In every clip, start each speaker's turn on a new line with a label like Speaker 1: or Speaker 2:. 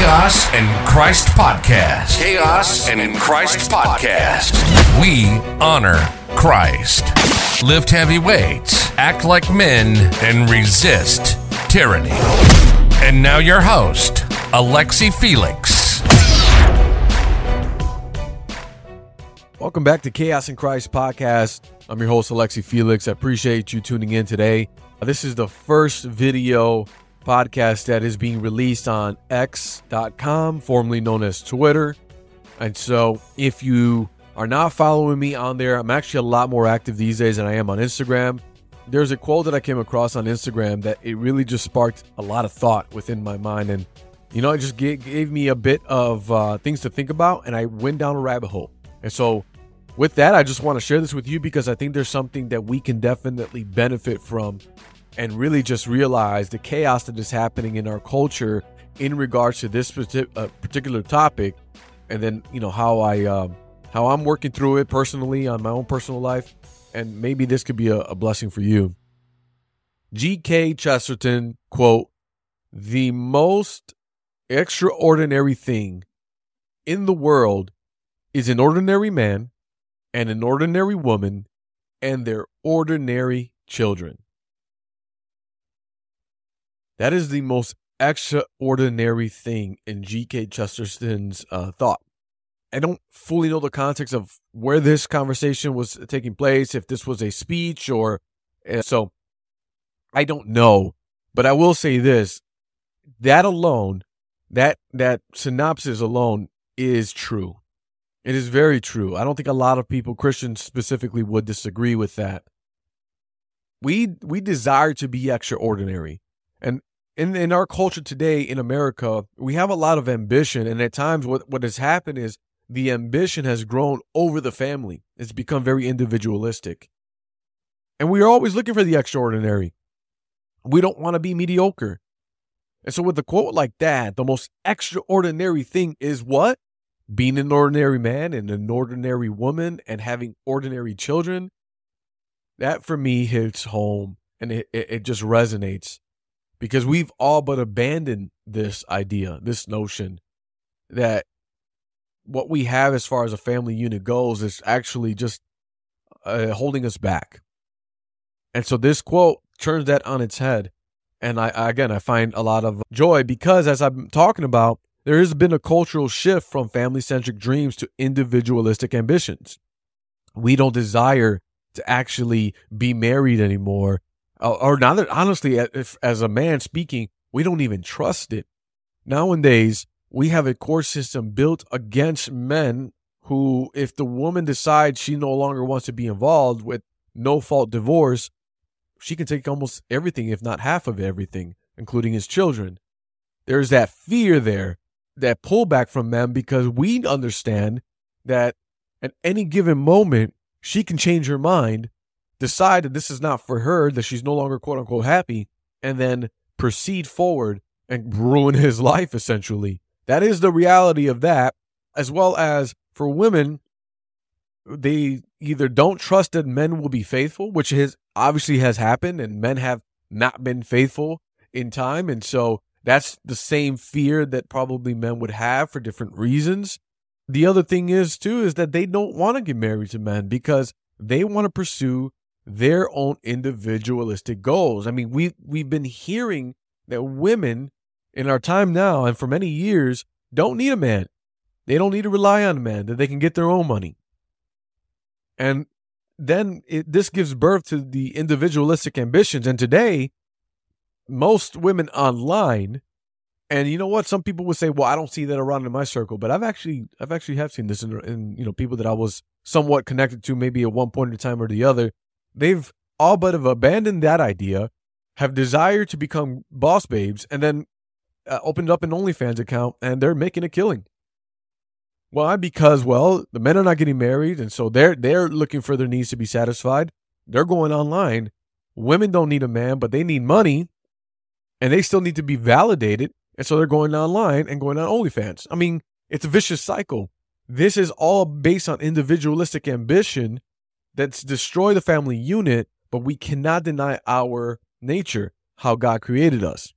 Speaker 1: Chaos and Christ Podcast. Chaos and in Christ Podcast. We honor Christ. Lift heavy weights, act like men, and resist tyranny. And now your host, Alexi Felix.
Speaker 2: Welcome back to Chaos and Christ podcast. I'm your host, Alexi Felix. I appreciate you tuning in today. This is the first video podcast that is being released on X.com, formerly known as Twitter. And so if you are not following me on there, I'm actually a lot more active these days than I am on Instagram. There's a quote that I came across on Instagram that it really just sparked a lot of thought within my mind. And, you know, it just gave, gave me a bit of uh, things to think about. And I went down a rabbit hole. And so with that, I just want to share this with you because I think there's something that we can definitely benefit from and really just realize the chaos that is happening in our culture in regards to this uh, particular topic. And then you know how i um, how i'm working through it personally on my own personal life. And maybe this could be a, a blessing for you. Gk chesterton quote the most extraordinary thing in the world is an ordinary man and an ordinary woman and their ordinary children that is the most extraordinary thing in G.K. Chesterton's uh, thought. I don't fully know the context of where this conversation was taking place, if this was a speech or uh, so. I don't know, but I will say this: that alone, that that synopsis alone is true. It is very true. I don't think a lot of people, Christians specifically, would disagree with that. We we desire to be extraordinary. In in our culture today in America, we have a lot of ambition, and at times, what what has happened is the ambition has grown over the family. It's become very individualistic, and we are always looking for the extraordinary. We don't want to be mediocre, and so with a quote like that, the most extraordinary thing is what being an ordinary man and an ordinary woman and having ordinary children. That for me hits home, and it, it, it just resonates because we've all but abandoned this idea, this notion that what we have as far as a family unit goes is actually just uh, holding us back. And so this quote turns that on its head. And I, again, I find a lot of joy because as I'm talking about, there has been a cultural shift from family centric dreams to individualistic ambitions. We don't desire to actually be married anymore uh, or now that honestly, if, as a man speaking, we don't even trust it. Nowadays, we have a court system built against men who, if the woman decides she no longer wants to be involved with no fault divorce, she can take almost everything, if not half of everything, including his children. There's that fear there, that pullback from men because we understand that at any given moment, she can change her mind decide that this is not for her, that she's no longer quote unquote happy, and then proceed forward and ruin his life essentially. That is the reality of that, as well as for women, they either don't trust that men will be faithful, which has obviously has happened, and men have not been faithful in time. And so that's the same fear that probably men would have for different reasons. The other thing is, too, is that they don't want to get married to men because they want to pursue their own individualistic goals. I mean, we we've been hearing that women in our time now and for many years don't need a man. They don't need to rely on a man, that they can get their own money. And then it, this gives birth to the individualistic ambitions. And today, most women online, and you know what? Some people would say, "Well, I don't see that around in my circle," but I've actually, I've actually have seen this in, in you know people that I was somewhat connected to, maybe at one point in time or the other, they've all but have abandoned that idea, have desired to become boss babes, and then uh, opened up an OnlyFans account and they're making a killing. Why? Because well, the men are not getting married, and so they're they're looking for their needs to be satisfied. They're going online. Women don't need a man, but they need money, and they still need to be validated, and so they're going online and going on OnlyFans. I mean, it's a vicious cycle. This is all based on individualistic ambition that's destroy the family unit, but we cannot deny our nature, how God created us.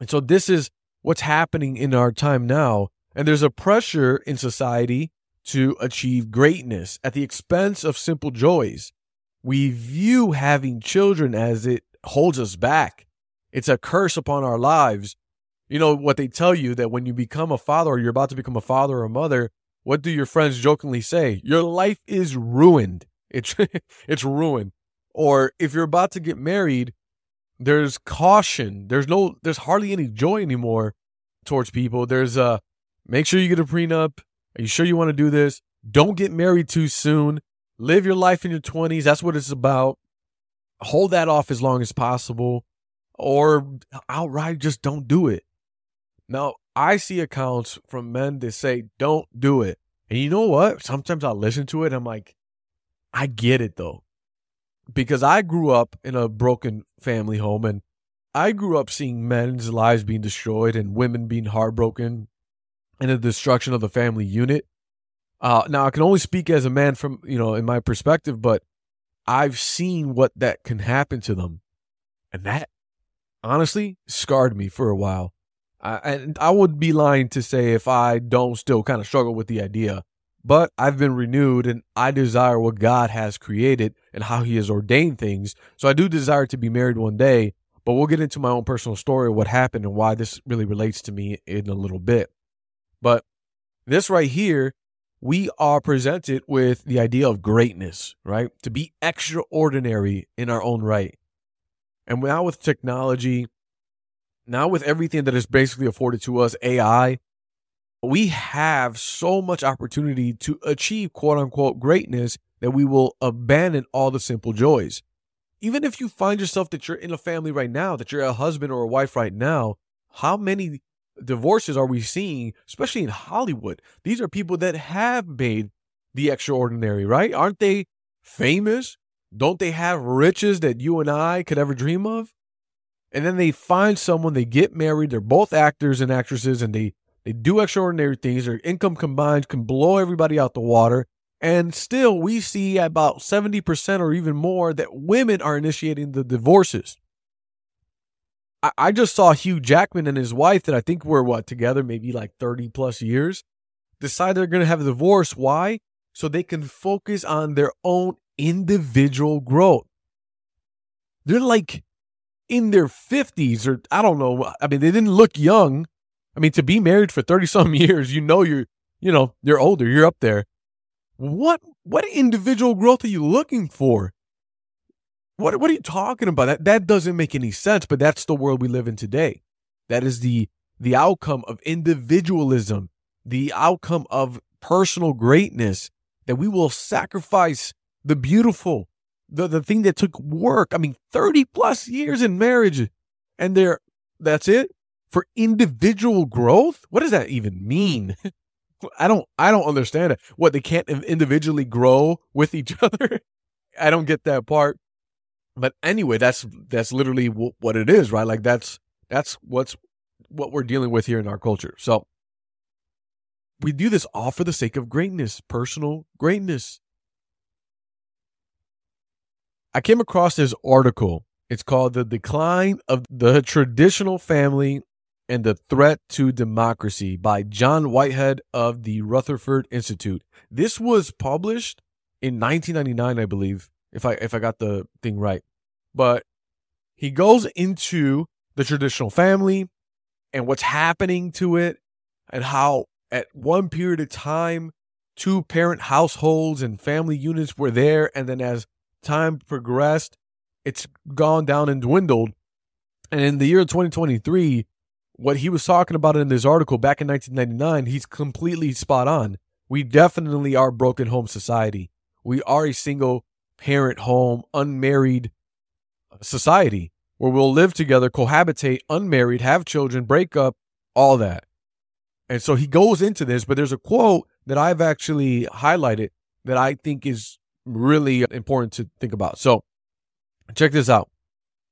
Speaker 2: And so this is what's happening in our time now. And there's a pressure in society to achieve greatness at the expense of simple joys. We view having children as it holds us back. It's a curse upon our lives. You know what they tell you that when you become a father or you're about to become a father or a mother, what do your friends jokingly say? Your life is ruined. It's it's ruined. Or if you're about to get married, there's caution. There's no there's hardly any joy anymore towards people. There's a make sure you get a prenup. Are you sure you want to do this? Don't get married too soon. Live your life in your 20s. That's what it's about. Hold that off as long as possible or outright just don't do it. Now, I see accounts from men that say, don't do it. And you know what? Sometimes I listen to it. I'm like, I get it though. Because I grew up in a broken family home and I grew up seeing men's lives being destroyed and women being heartbroken and the destruction of the family unit. Uh, now, I can only speak as a man from, you know, in my perspective, but I've seen what that can happen to them. And that honestly scarred me for a while. I, and I would be lying to say if I don't still kind of struggle with the idea. But I've been renewed and I desire what God has created and how He has ordained things. So I do desire to be married one day, but we'll get into my own personal story of what happened and why this really relates to me in a little bit. But this right here, we are presented with the idea of greatness, right? To be extraordinary in our own right. And now with technology, now with everything that is basically afforded to us, AI, we have so much opportunity to achieve quote unquote greatness that we will abandon all the simple joys. Even if you find yourself that you're in a family right now, that you're a husband or a wife right now, how many divorces are we seeing, especially in Hollywood? These are people that have made the extraordinary, right? Aren't they famous? Don't they have riches that you and I could ever dream of? And then they find someone, they get married, they're both actors and actresses, and they, they do extraordinary things. Their income combined can blow everybody out the water. And still, we see about 70% or even more that women are initiating the divorces. I, I just saw Hugh Jackman and his wife, that I think were what, together maybe like 30 plus years, decide they're going to have a divorce. Why? So they can focus on their own individual growth. They're like in their 50s or I don't know. I mean, they didn't look young. I mean, to be married for 30 some years, you know you're, you know, you're older, you're up there. What what individual growth are you looking for? What what are you talking about? That that doesn't make any sense, but that's the world we live in today. That is the the outcome of individualism, the outcome of personal greatness that we will sacrifice the beautiful, the, the thing that took work. I mean, 30 plus years in marriage and they're, that's it for individual growth. What does that even mean? I don't, I don't understand it. What they can't individually grow with each other. I don't get that part. But anyway, that's, that's literally w- what it is, right? Like that's, that's what's, what we're dealing with here in our culture. So we do this all for the sake of greatness, personal greatness. I came across this article. It's called The Decline of the Traditional Family and the Threat to Democracy by John Whitehead of the Rutherford Institute. This was published in 1999, I believe, if I if I got the thing right. But he goes into the traditional family and what's happening to it and how at one period of time two parent households and family units were there and then as time progressed, it's gone down and dwindled. And in the year 2023, what he was talking about in this article back in 1999, he's completely spot on. We definitely are broken home society. We are a single parent home, unmarried society where we'll live together, cohabitate, unmarried, have children, break up, all that. And so he goes into this, but there's a quote that I've actually highlighted that I think is really important to think about. So, check this out.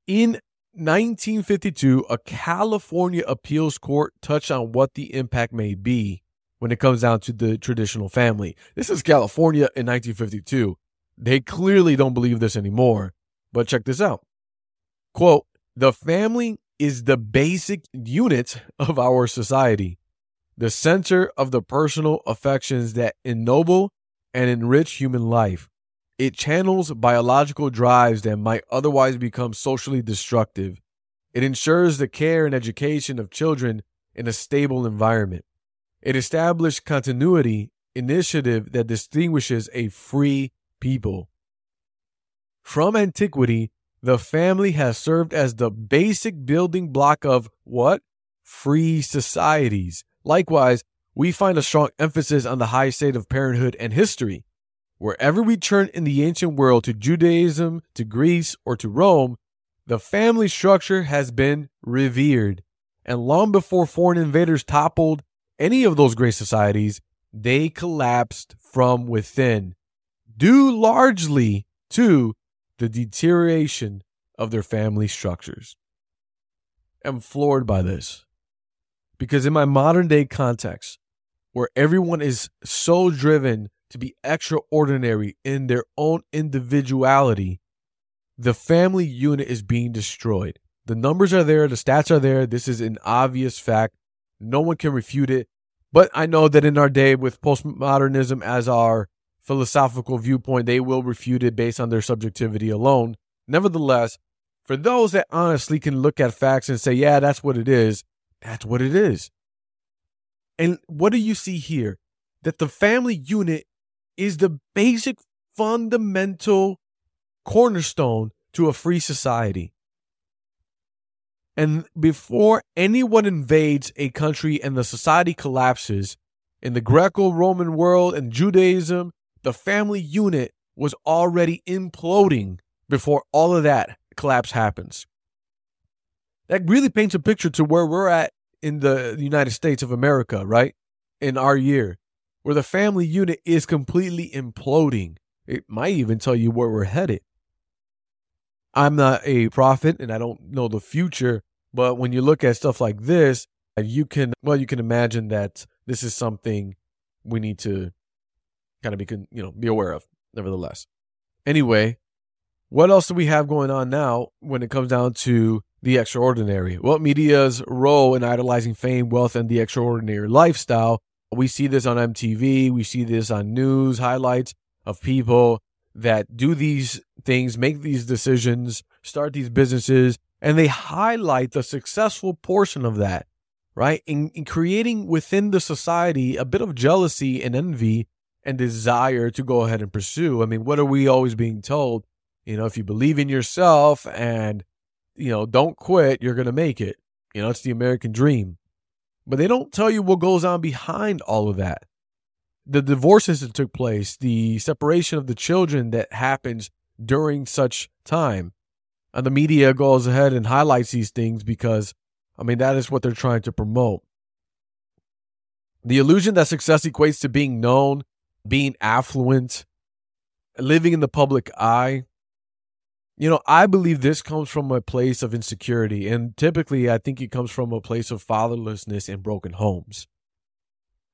Speaker 2: In 1952, a California appeals court touched on what the impact may be when it comes down to the traditional family. This is California in 1952. They clearly don't believe this anymore. But check this out. Quote, the family is the basic unit of our society, the center of the personal affections that ennoble and enrich human life. It channels biological drives that might otherwise become socially destructive. It ensures the care and education of children in a stable environment. It established continuity, initiative that distinguishes a free people. From antiquity, the family has served as the basic building block of what? Free societies. Likewise, we find a strong emphasis on the high state of parenthood and history. Wherever we turn in the ancient world to Judaism, to Greece, or to Rome, the family structure has been revered. And long before foreign invaders toppled any of those great societies, they collapsed from within, due largely to the deterioration of their family structures. I'm floored by this because, in my modern day context, where everyone is so driven to be extraordinary in their own individuality, the family unit is being destroyed. The numbers are there, the stats are there. This is an obvious fact. No one can refute it. But I know that in our day, with postmodernism as our philosophical viewpoint, they will refute it based on their subjectivity alone. Nevertheless, for those that honestly can look at facts and say, yeah, that's what it is, that's what it is. And what do you see here? That the family unit is the basic fundamental cornerstone to a free society. And before anyone invades a country and the society collapses, in the Greco Roman world and Judaism, the family unit was already imploding before all of that collapse happens. That really paints a picture to where we're at in the United States of America, right? In our year where the family unit is completely imploding. It might even tell you where we're headed. I'm not a prophet and I don't know the future, but when you look at stuff like this, you can, well, you can imagine that this is something we need to kind of be, you know, be aware of, nevertheless. Anyway, what else do we have going on now when it comes down to the extraordinary? Well, media's role in idolizing fame, wealth, and the extraordinary lifestyle we see this on MTV, we see this on news highlights of people that do these things, make these decisions, start these businesses, and they highlight the successful portion of that, right? In, in creating within the society a bit of jealousy and envy and desire to go ahead and pursue. I mean, what are we always being told? You know, if you believe in yourself and, you know, don't quit, you're going to make it. You know, it's the American dream but they don't tell you what goes on behind all of that. The divorces that took place, the separation of the children that happens during such time. And the media goes ahead and highlights these things because, I mean, that is what they're trying to promote. The illusion that success equates to being known, being affluent, living in the public eye, you know, I believe this comes from a place of insecurity. And typically, I think it comes from a place of fatherlessness and broken homes.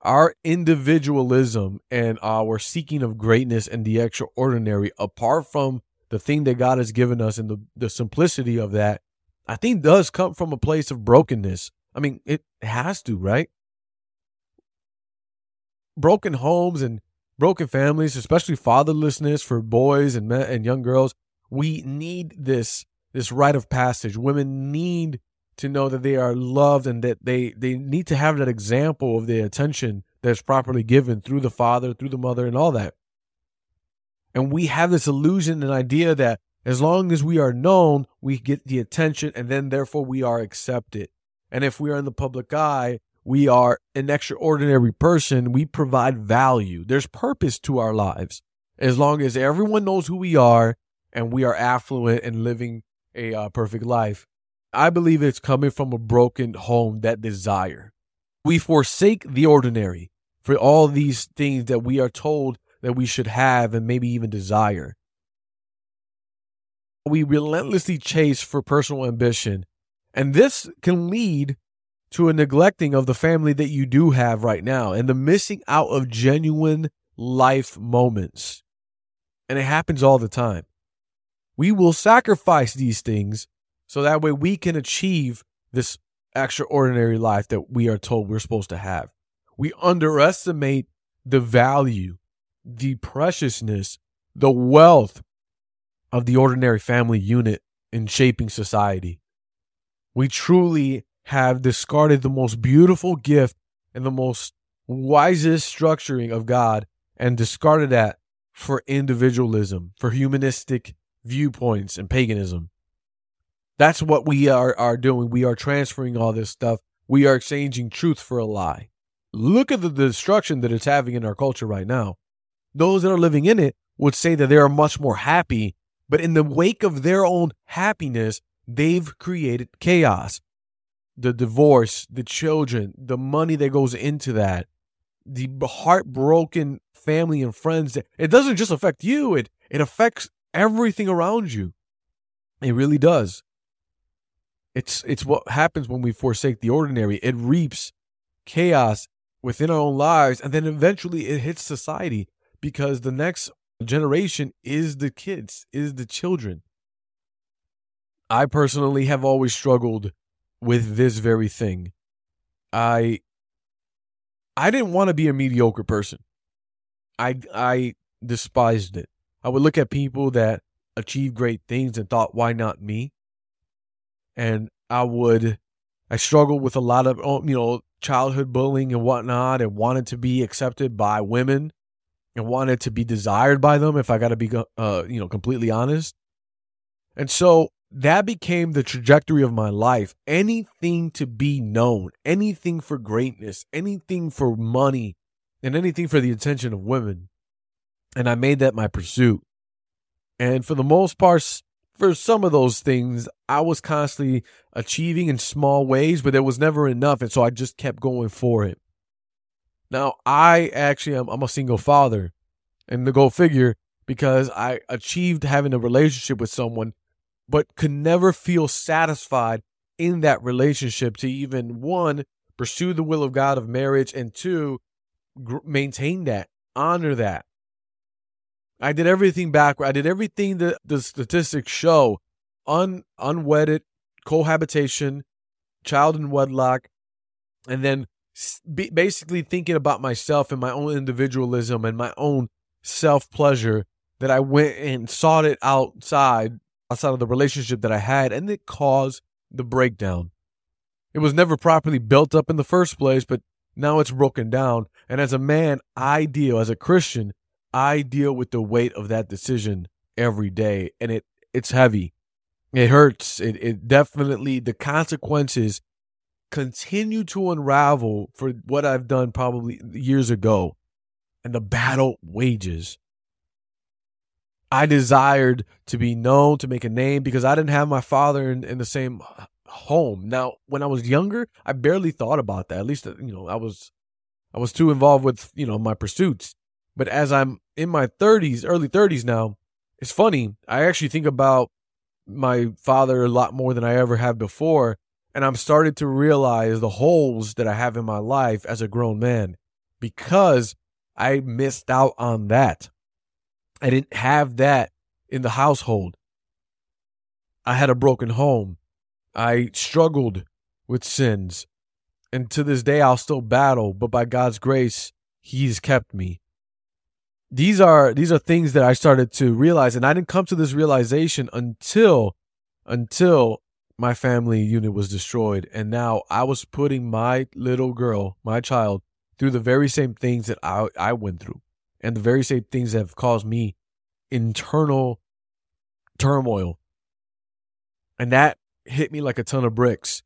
Speaker 2: Our individualism and our seeking of greatness and the extraordinary, apart from the thing that God has given us and the, the simplicity of that, I think does come from a place of brokenness. I mean, it has to, right? Broken homes and broken families, especially fatherlessness for boys and men and young girls, we need this this rite of passage. Women need to know that they are loved and that they they need to have that example of the attention that's properly given through the father, through the mother, and all that. And we have this illusion and idea that as long as we are known, we get the attention and then therefore we are accepted. And if we are in the public eye, we are an extraordinary person. We provide value. There's purpose to our lives. As long as everyone knows who we are and we are affluent and living a uh, perfect life. I believe it's coming from a broken home, that desire. We forsake the ordinary for all these things that we are told that we should have and maybe even desire. We relentlessly chase for personal ambition, and this can lead to a neglecting of the family that you do have right now and the missing out of genuine life moments. And it happens all the time. We will sacrifice these things so that way we can achieve this extraordinary life that we are told we're supposed to have. We underestimate the value, the preciousness, the wealth of the ordinary family unit in shaping society. We truly have discarded the most beautiful gift and the most wisest structuring of God and discarded that for individualism, for humanistic viewpoints and paganism. That's what we are, are doing. We are transferring all this stuff. We are exchanging truth for a lie. Look at the destruction that it's having in our culture right now. Those that are living in it would say that they are much more happy, but in the wake of their own happiness, they've created chaos. The divorce, the children, the money that goes into that, the heartbroken family and friends. It doesn't just affect you, it, it affects everything around you. It really does. It's it's what happens when we forsake the ordinary. It reaps chaos within our own lives and then eventually it hits society because the next generation is the kids, is the children. I personally have always struggled with this very thing. I I didn't want to be a mediocre person. I I despised it. I would look at people that achieved great things and thought, why not me? And I would, I struggled with a lot of, oh, you know, childhood bullying and whatnot and wanted to be accepted by women and wanted to be desired by them if I got to be, uh, you know, completely honest. And so that became the trajectory of my life. Anything to be known, anything for greatness, anything for money, and anything for the attention of women. And I made that my pursuit. And for the most part, for some of those things, I was constantly achieving in small ways, but there was never enough. And so I just kept going for it. Now, I actually am I'm a single father. And the go figure, because I achieved having a relationship with someone, but could never feel satisfied in that relationship to even one, pursue the will of God of marriage, and two, gr- maintain that, honor that. I did everything backward. I did everything that the statistics show un, unwedded, cohabitation, child in wedlock, and then basically thinking about myself and my own individualism and my own self pleasure that I went and sought it outside, outside of the relationship that I had, and it caused the breakdown. It was never properly built up in the first place, but now it's broken down. And as a man, I deal, as a Christian, I deal with the weight of that decision every day. And it it's heavy. It hurts. It it definitely the consequences continue to unravel for what I've done probably years ago. And the battle wages. I desired to be known, to make a name, because I didn't have my father in, in the same home. Now, when I was younger, I barely thought about that. At least, uh, you know, I was, I was too involved with, you know, my pursuits. But as I'm in my 30s, early 30s now, it's funny. I actually think about my father a lot more than I ever have before. And I'm starting to realize the holes that I have in my life as a grown man because I missed out on that. I didn't have that in the household. I had a broken home. I struggled with sins. And to this day, I'll still battle, but by God's grace, He's kept me. These are these are things that I started to realize, and I didn't come to this realization until until my family unit was destroyed, and now I was putting my little girl, my child, through the very same things that I I went through, and the very same things that have caused me internal turmoil, and that hit me like a ton of bricks.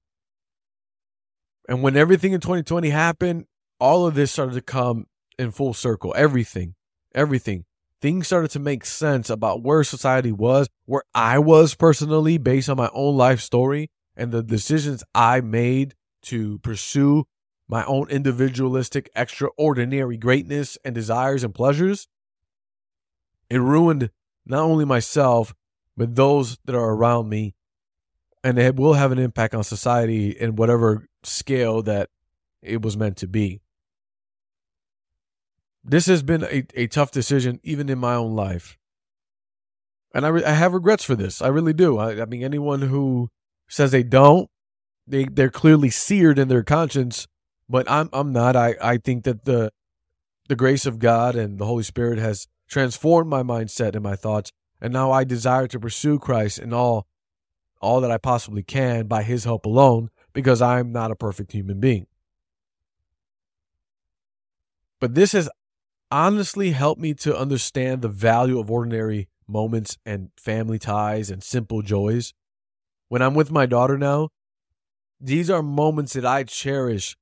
Speaker 2: And when everything in 2020 happened, all of this started to come in full circle. Everything, everything. Things started to make sense about where society was, where I was personally based on my own life story and the decisions I made to pursue my own individualistic, extraordinary greatness and desires and pleasures. It ruined not only myself, but those that are around me and it will have an impact on society in whatever scale that it was meant to be. This has been a, a tough decision, even in my own life. And I, re- I have regrets for this. I really do. I, I mean, anyone who says they don't, they they're clearly seared in their conscience, but I'm I'm not. I I think that the the grace of God and the Holy Spirit has transformed my mindset and my thoughts, and now I desire to pursue Christ in all all that I possibly can by his help alone because I'm not a perfect human being. But this has honestly helped me to understand the value of ordinary moments and family ties and simple joys. When I'm with my daughter now, these are moments that I cherish.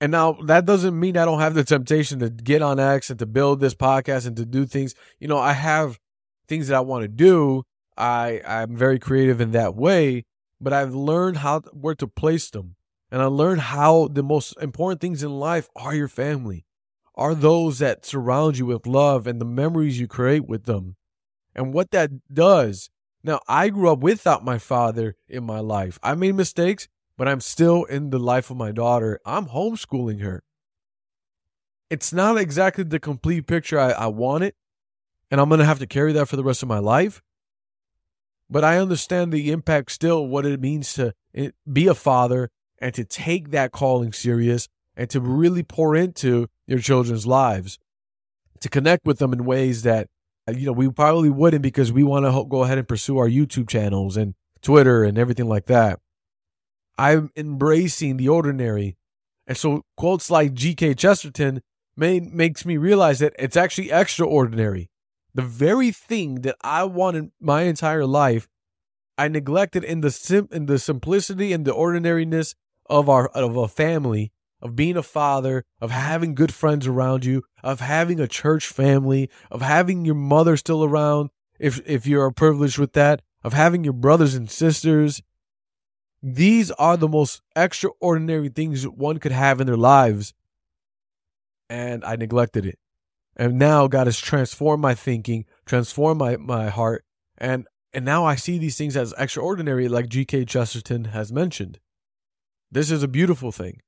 Speaker 2: And now that doesn't mean I don't have the temptation to get on X and to build this podcast and to do things. You know, I have things that I want to do. I I'm very creative in that way, but I've learned how where to place them. And I learned how the most important things in life are your family, are those that surround you with love and the memories you create with them. And what that does now, I grew up without my father in my life. I made mistakes, but I'm still in the life of my daughter. I'm homeschooling her. It's not exactly the complete picture I, I wanted, and I'm going to have to carry that for the rest of my life. But I understand the impact still, what it means to eh, be a father and to take that calling serious and to really pour into your children's lives, to connect with them in ways that uh, you know, we probably wouldn't because we want to go ahead and pursue our YouTube channels and Twitter and everything like that. I'm embracing the ordinary. And so quotes like G.K. Chesterton may, makes me realize that it's actually extraordinary. The very thing that I wanted my entire life, I neglected in the sim- in the simplicity and the ordinariness of our of a family of being a father, of having good friends around you, of having a church family, of having your mother still around, if if you're privileged with that, of having your brothers and sisters. These are the most extraordinary things one could have in their lives. And I neglected it. And now God has transformed my thinking, transformed my, my heart, and and now I see these things as extraordinary, like G.K. Chesterton has mentioned. This is a beautiful thing.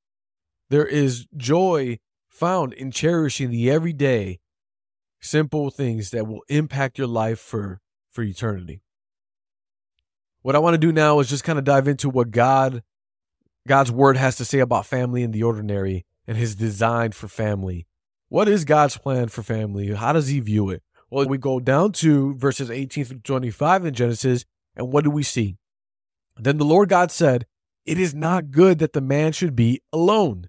Speaker 2: There is joy found in cherishing the everyday simple things that will impact your life for for eternity. What I want to do now is just kind of dive into what God God's word has to say about family in the ordinary and his design for family. What is God's plan for family? How does he view it? Well, we go down to verses 18 through 25 in Genesis, and what do we see? Then the Lord God said, It is not good that the man should be alone.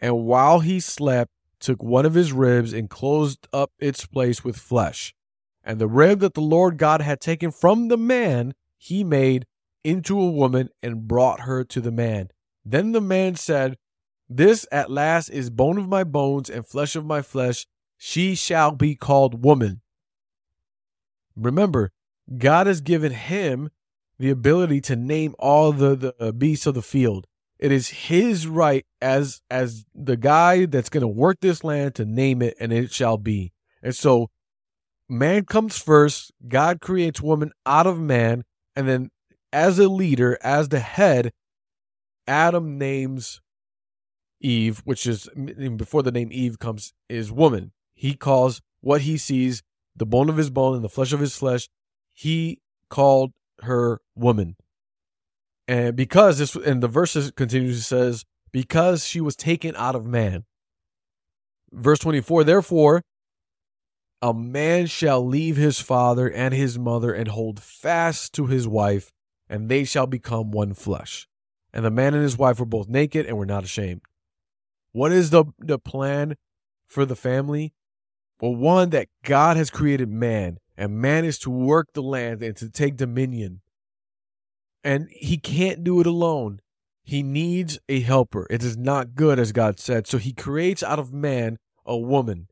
Speaker 2: and while he slept, took one of his ribs and closed up its place with flesh. And the rib that the Lord God had taken from the man, he made into a woman and brought her to the man. Then the man said, This at last is bone of my bones and flesh of my flesh. She shall be called woman. Remember, God has given him the ability to name all the, the uh, beasts of the field. It is his right as as the guy that's going to work this land to name it and it shall be. And so man comes first, God creates woman out of man, and then as a leader, as the head, Adam names Eve, which is before the name Eve comes, is woman. He calls what he sees the bone of his bone and the flesh of his flesh. He called her woman. And because this, and the verse continues, it says, because she was taken out of man. Verse 24, therefore, a man shall leave his father and his mother and hold fast to his wife, and they shall become one flesh. And the man and his wife were both naked and were not ashamed. What is the, the plan for the family? Well, one, that God has created man, and man is to work the land and to take dominion and he can't do it alone. He needs a helper. It is not good, as God said. So he creates out of man a woman.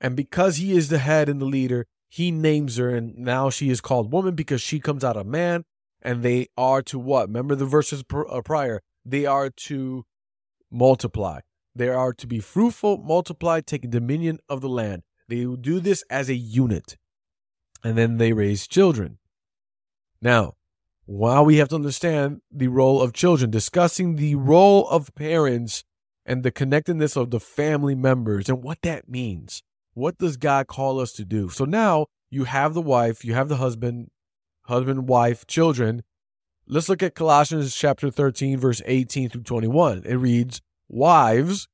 Speaker 2: And because he is the head and the leader, he names her. And now she is called woman because she comes out of man. And they are to what? Remember the verses uh, prior. they are to multiply. They are to be fruitful, multiply, take dominion of the land. They do this as a unit. And then they raise children. Now, while we have to understand the role of children, discussing the role of parents and the connectedness of the family members and what that means. What does God call us to do? So now you have the wife, you have the husband, husband, wife, children. Let's look at Colossians chapter 13, verse 18 through 21. It reads, Wives,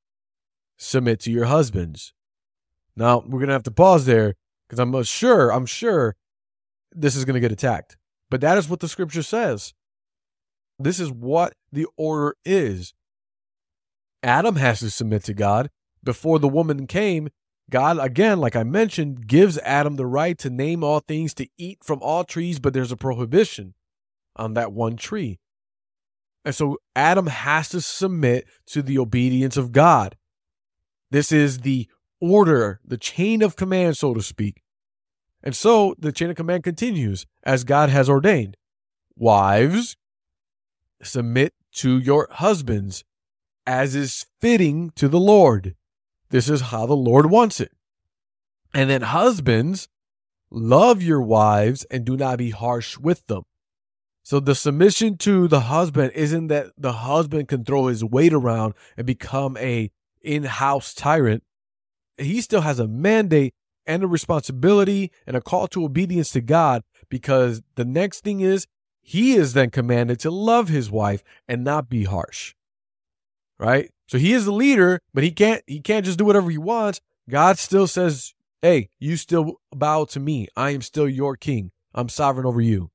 Speaker 2: submit to your husbands. Now we're gonna have to pause there because I'm uh, sure, I'm sure this is gonna get attacked. But that is what the scripture says. This is what the order is. Adam has to submit to God. Before the woman came, God, again, like I mentioned, gives Adam the right to name all things, to eat from all trees, but there's a prohibition on that one tree. And so Adam has to submit to the obedience of God. This is the order, the chain of command, so to speak. And so the chain of command continues as God has ordained. Wives, submit to your husbands as is fitting to the Lord. This is how the Lord wants it. And then, husbands, love your wives and do not be harsh with them. So, the submission to the husband isn't that the husband can throw his weight around and become a in-house tyrant. He still has a mandate and a responsibility and a call to obedience to God because the next thing is he is then commanded to love his wife and not be harsh right? So he is the leader, but he can't he can't just do whatever he wants. God still says, "Hey, you still bow to me. I am still your king. I'm sovereign over you."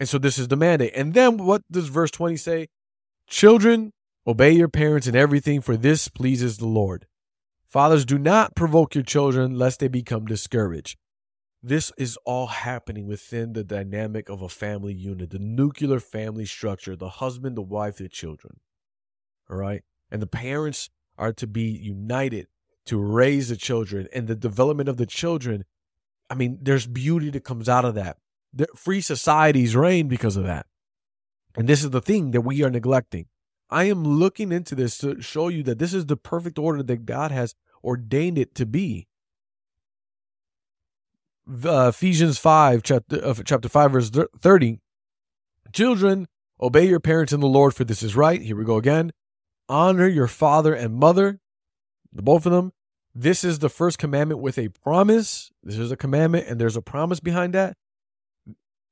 Speaker 2: And so this is the mandate. And then what does verse 20 say? Children, obey your parents in everything, for this pleases the Lord. Fathers, do not provoke your children lest they become discouraged. This is all happening within the dynamic of a family unit, the nuclear family structure, the husband, the wife, the children. All right. And the parents are to be united to raise the children and the development of the children. I mean, there's beauty that comes out of that. The free societies reign because of that. And this is the thing that we are neglecting. I am looking into this to show you that this is the perfect order that God has ordained it to be. Uh, Ephesians 5, chapter, uh, chapter 5, verse 30. Children, obey your parents in the Lord, for this is right. Here we go again honor your father and mother, the both of them. This is the first commandment with a promise. This is a commandment, and there's a promise behind that.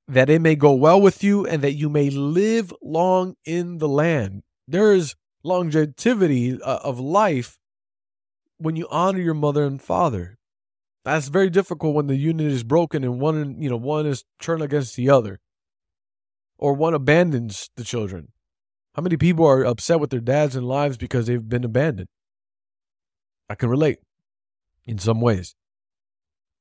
Speaker 2: That it may go well with you and that you may live long in the land. There is longevity uh, of life when you honor your mother and father. That's very difficult when the unit is broken and one, you know, one is turned against the other, or one abandons the children. How many people are upset with their dads and lives because they've been abandoned? I can relate in some ways.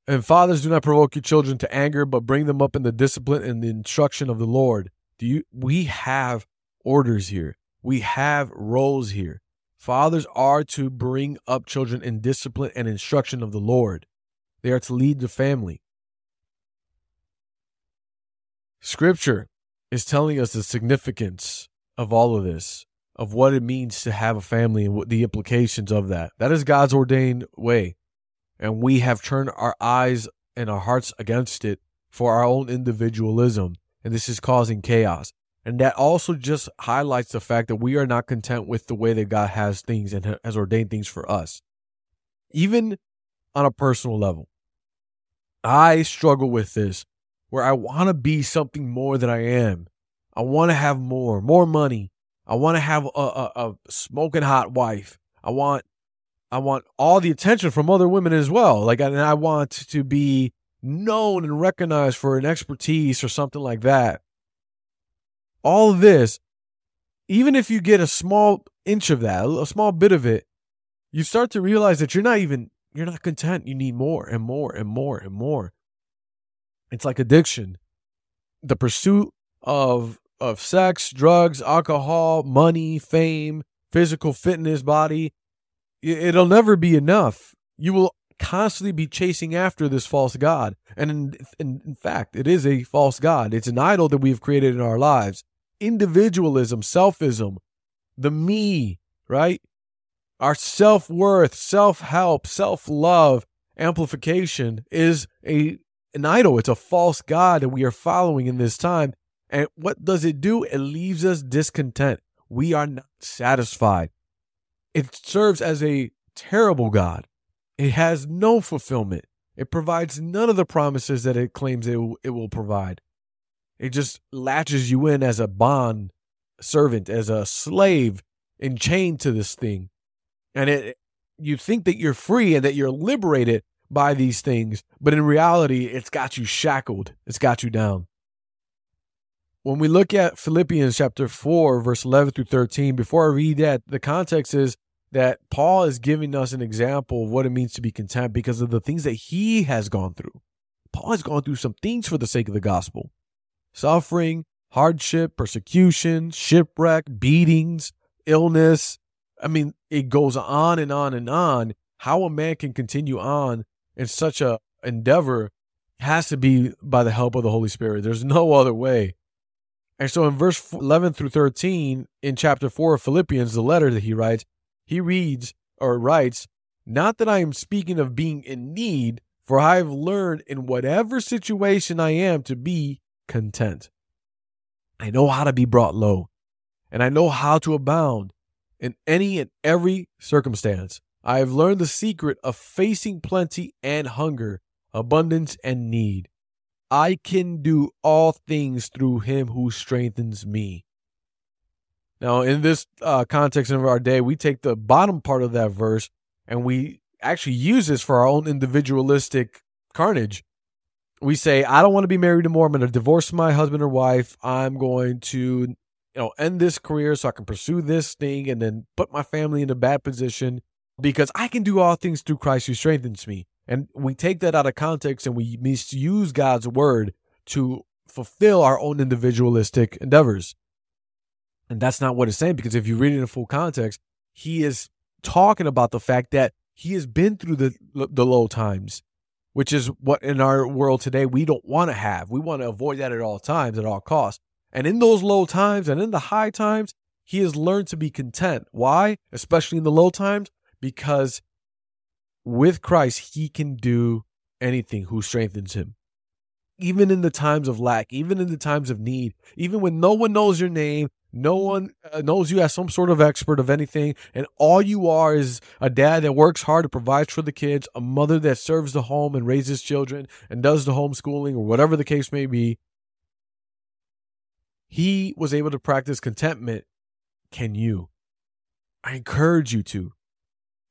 Speaker 2: And fathers, do not provoke your children to anger, but bring them up in the discipline and the instruction of the Lord. Do you we have orders here. We have roles here. Fathers are to bring up children in discipline and instruction of the Lord. They are to lead the family. Scripture is telling us the significance of all of this, of what it means to have a family and what the implications of that. That is God's ordained way. And we have turned our eyes and our hearts against it for our own individualism. And this is causing chaos. And that also just highlights the fact that we are not content with the way that God has things and has ordained things for us. Even on a personal level, I struggle with this where I want to be something more than I am. I want to have more, more money. I want to have a, a, a, smoking hot wife. I want, I want all the attention from other women as well. Like, and I want to be known and recognized for an expertise or something like that. All this, even if you get a small inch of that, a small bit of it, you start to realize that you're not even, you're not content. You need more and more and more and more. It's like addiction. The pursuit of of sex, drugs, alcohol, money, fame, physical fitness, body, it'll never be enough. You will constantly be chasing after this false God. And in, in, in, fact, it is a false God. It's an idol that we've created in our lives. Individualism, selfism, the me, right? Our self worth, self help, self love, amplification is a an idol. It's a false God that we are following in this time. And what does it do? It leaves us discontent. We are not satisfied. It serves as a terrible God. It has no fulfillment. It provides none of the promises that it claims it it will provide. It just latches you in as a bond servant, as a slave enchained to this thing. And it you think that you're free and that you're liberated by these things, but in reality, it's got you shackled. It's got you down. When we look at Philippians chapter 4, verse 11 through 13, before I read that, the context is that Paul is giving us an example of what it means to be content because of the things that he has gone through. Paul has gone through some things for the sake of the gospel suffering, hardship, persecution, shipwreck, beatings, illness. I mean, it goes on and on and on. How a man can continue on in such a endeavor has to be by the help of the Holy Spirit. There's no other way. And so in verse 11 through 13 in chapter 4 of Philippians, the letter that he writes, he reads or writes, Not that I am speaking of being in need, for I have learned in whatever situation I am to be content. I know how to be brought low, and I know how to abound in any and every circumstance. I have learned the secret of facing plenty and hunger, abundance and need. I can do all things through him who strengthens me. Now, in this uh, context of our day, we take the bottom part of that verse and we actually use this for our own individualistic carnage. We say, I don't want to be married anymore. I'm going to divorce my husband or wife. I'm going to, you know, end this career so I can pursue this thing and then put my family in a bad position because I can do all things through Christ who strengthens me. And we take that out of context and we misuse God's word to fulfill our own individualistic endeavors. And that's not what it's saying because if you read it in full context, he is talking about the fact that he has been through the the low times, which is what in our world today we don't want to have. We want to avoid that at all times, at all costs. And in those low times and in the high times, he has learned to be content. Why? Especially in the low times, because with Christ, he can do anything who strengthens him. Even in the times of lack, even in the times of need, even when no one knows your name, no one uh, knows you as some sort of expert of anything, and all you are is a dad that works hard and provides for the kids, a mother that serves the home and raises children and does the homeschooling or whatever the case may be. He was able to practice contentment. Can you? I encourage you to.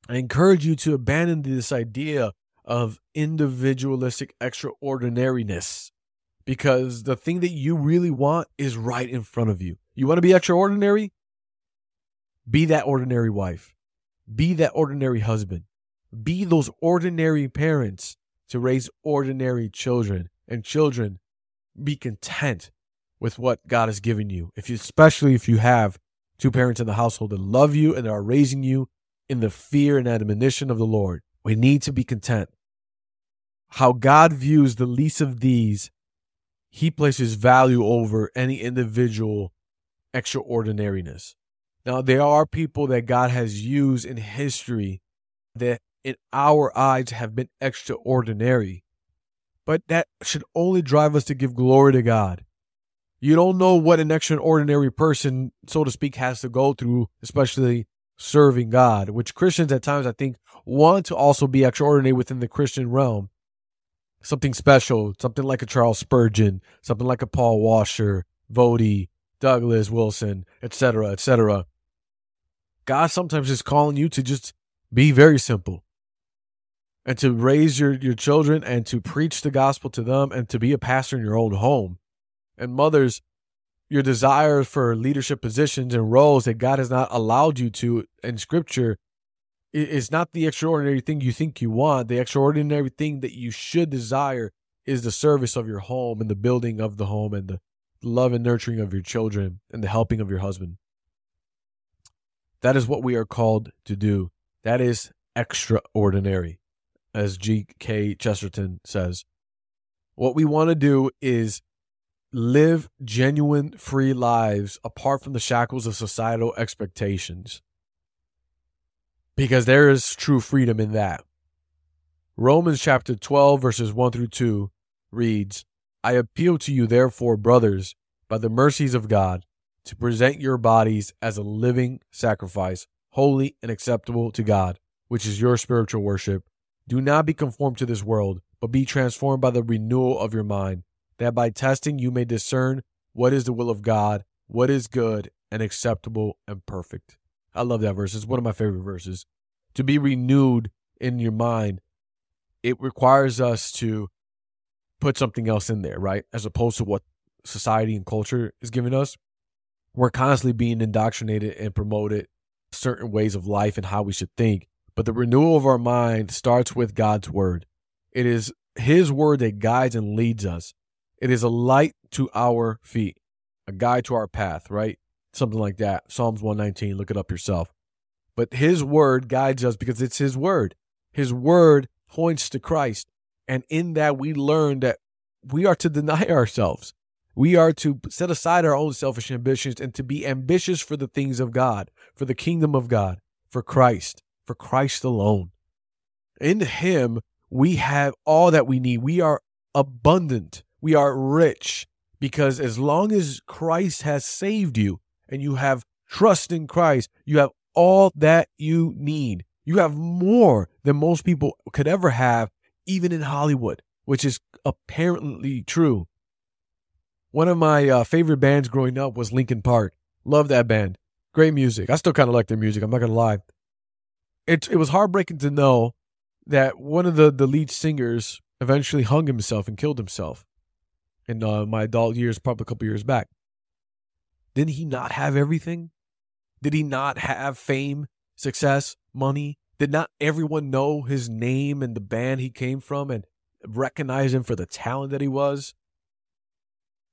Speaker 2: I encourage you to abandon this idea of individualistic extraordinariness because the thing that you really want is right in front of you. You want to be extraordinary? Be that ordinary wife. Be that ordinary husband. Be those ordinary parents to raise ordinary children. And children, be content with what God has given you. If you, especially if you have two parents in the household that love you and are raising you in the fear and admonition of the Lord. We need to be content. How God views the least of these, he places value over any individual extraordinariness. Now, there are people that God has used in history that in our eyes have been extraordinary, but that should only drive us to give glory to God. You don't know what an extraordinary person, so to speak, has to go through, especially serving God, which Christians at times I think want to also be extraordinary within the Christian realm. Something special, something like a Charles Spurgeon, something like a Paul Washer, Voddie, Douglas Wilson, etc., etc. God sometimes is calling you to just be very simple and to raise your, your children and to preach the gospel to them and to be a pastor in your own home. And mothers, your desire for leadership positions and roles that God has not allowed you to in scripture is not the extraordinary thing you think you want. The extraordinary thing that you should desire is the service of your home and the building of the home and the love and nurturing of your children and the helping of your husband. That is what we are called to do. That is extraordinary, as G.K. Chesterton says. What we want to do is live genuine free lives apart from the shackles of societal expectations. Because there is true freedom in that. Romans chapter 12, verses 1 through 2 reads, I appeal to you, therefore, brothers, by the mercies of God, to present your bodies as a living sacrifice, holy and acceptable to God, which is your spiritual worship. Do not be conformed to this world, but be transformed by the renewal of your mind that by testing you may discern what is the will of God, what is good and acceptable and perfect. I love that verse. It's one of my favorite verses. To be renewed in your mind, it requires us to put something else in there, right? As opposed to what society and culture is giving us. We're constantly being indoctrinated and promoted certain ways of life and how we should think. But the renewal of our mind starts with God's word. It is His word that guides and leads us. It is a light to our feet, a guide to our path, right? Something like that. Psalms 119, look it up yourself. But his word guides us because it's his word. His word points to Christ. And in that, we learn that we are to deny ourselves. We are to set aside our own selfish ambitions and to be ambitious for the things of God, for the kingdom of God, for Christ, for Christ alone. In Him, we have all that we need. We are abundant we are rich because as long as Christ has saved you and you have trust in Christ, you have all that you need. You have more than most people could ever have, even in Hollywood, which is apparently true. One of my uh, favorite bands growing up was Linkin Park. Love that band. Great music. I still kind of like their music. I'm not to lie. It, it was heartbreaking to know that one of the, the lead singers eventually hung himself and killed himself in uh, my adult years, probably a couple years back. Didn't he not have everything? Did he not have fame, success, money? Did not everyone know his name and the band he came from and recognize him for the talent that he was?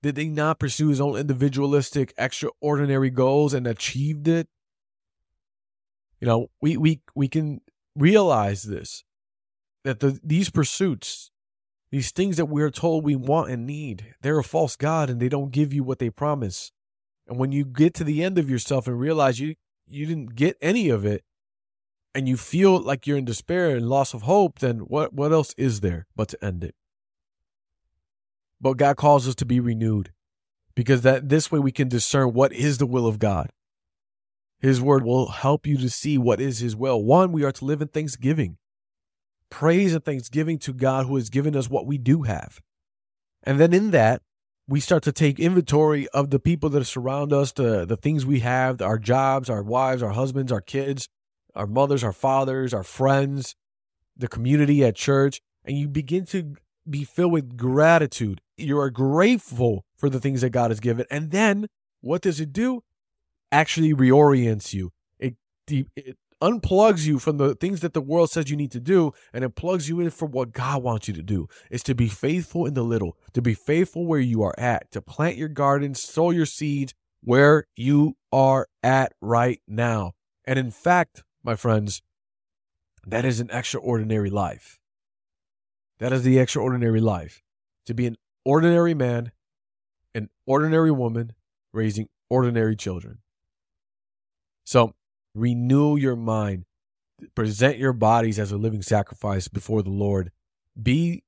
Speaker 2: Did they not pursue his own individualistic, extraordinary goals and achieved it? You know, we we we can realize this that the, these pursuits these things that we're told we want and need, they're a false God and they don't give you what they promise. And when you get to the end of yourself and realize you, you didn't get any of it, and you feel like you're in despair and loss of hope, then what, what else is there but to end it? But God calls us to be renewed because that this way we can discern what is the will of God. His word will help you to see what is his will. One, we are to live in thanksgiving praise and thanksgiving to God who has given us what we do have. And then in that, we start to take inventory of the people that surround us, the, the things we have, our jobs, our wives, our husbands, our kids, our mothers, our fathers, our friends, the community at church, and you begin to be filled with gratitude. You are grateful for the things that God has given. And then what does it do? Actually reorients you. It, it unplugs you from the things that the world says you need to do and it plugs you in for what God wants you to do. Is to be faithful in the little, to be faithful where you are at, to plant your garden, sow your seeds where you are at right now. And in fact, my friends, that is an extraordinary life. That is the extraordinary life. To be an ordinary man, an ordinary woman raising ordinary children. So Renew your mind. Present your bodies as a living sacrifice before the Lord. Be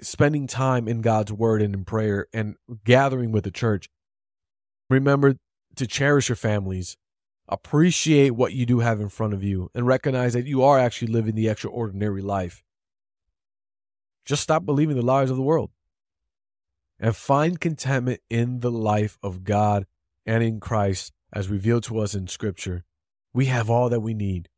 Speaker 2: spending time in God's word and in prayer and gathering with the church. Remember to cherish your families. Appreciate what you do have in front of you and recognize that you are actually living the extraordinary life. Just stop believing the lies of the world and find contentment in the life of God and in Christ as revealed to us in Scripture. We have all that we need.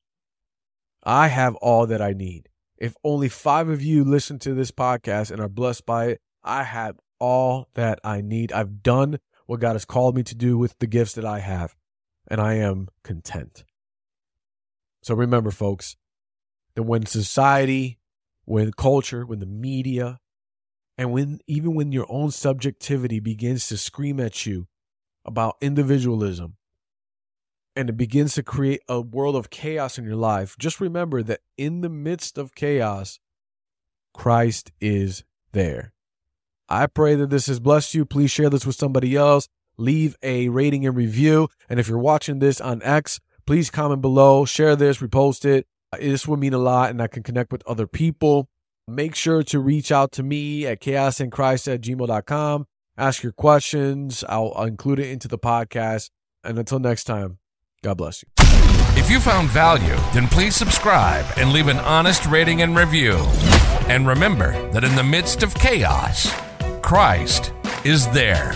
Speaker 2: I have all that I need. If only five of you listen to this podcast and are blessed by it, I have all that I need. I've done what God has called me to do with the gifts that I have, and I am content. So remember, folks, that when society, when culture, when the media, and when even when your own subjectivity begins to scream at you about individualism, and it begins to create a world of chaos in your life, just remember that in the midst of chaos, Christ is there. I pray that this has blessed you. Please share this with somebody else. Leave a rating and review. And if you're watching this on X, please comment below, share this, repost it. This would mean a lot, and I can connect with other people. Make sure to reach out to me at chaosinChrist at gmail.com. Ask your questions. I'll, I'll include it into the podcast. And until next time, God bless you.
Speaker 1: If you found value, then please subscribe and leave an honest rating and review. And remember that in the midst of chaos, Christ is there.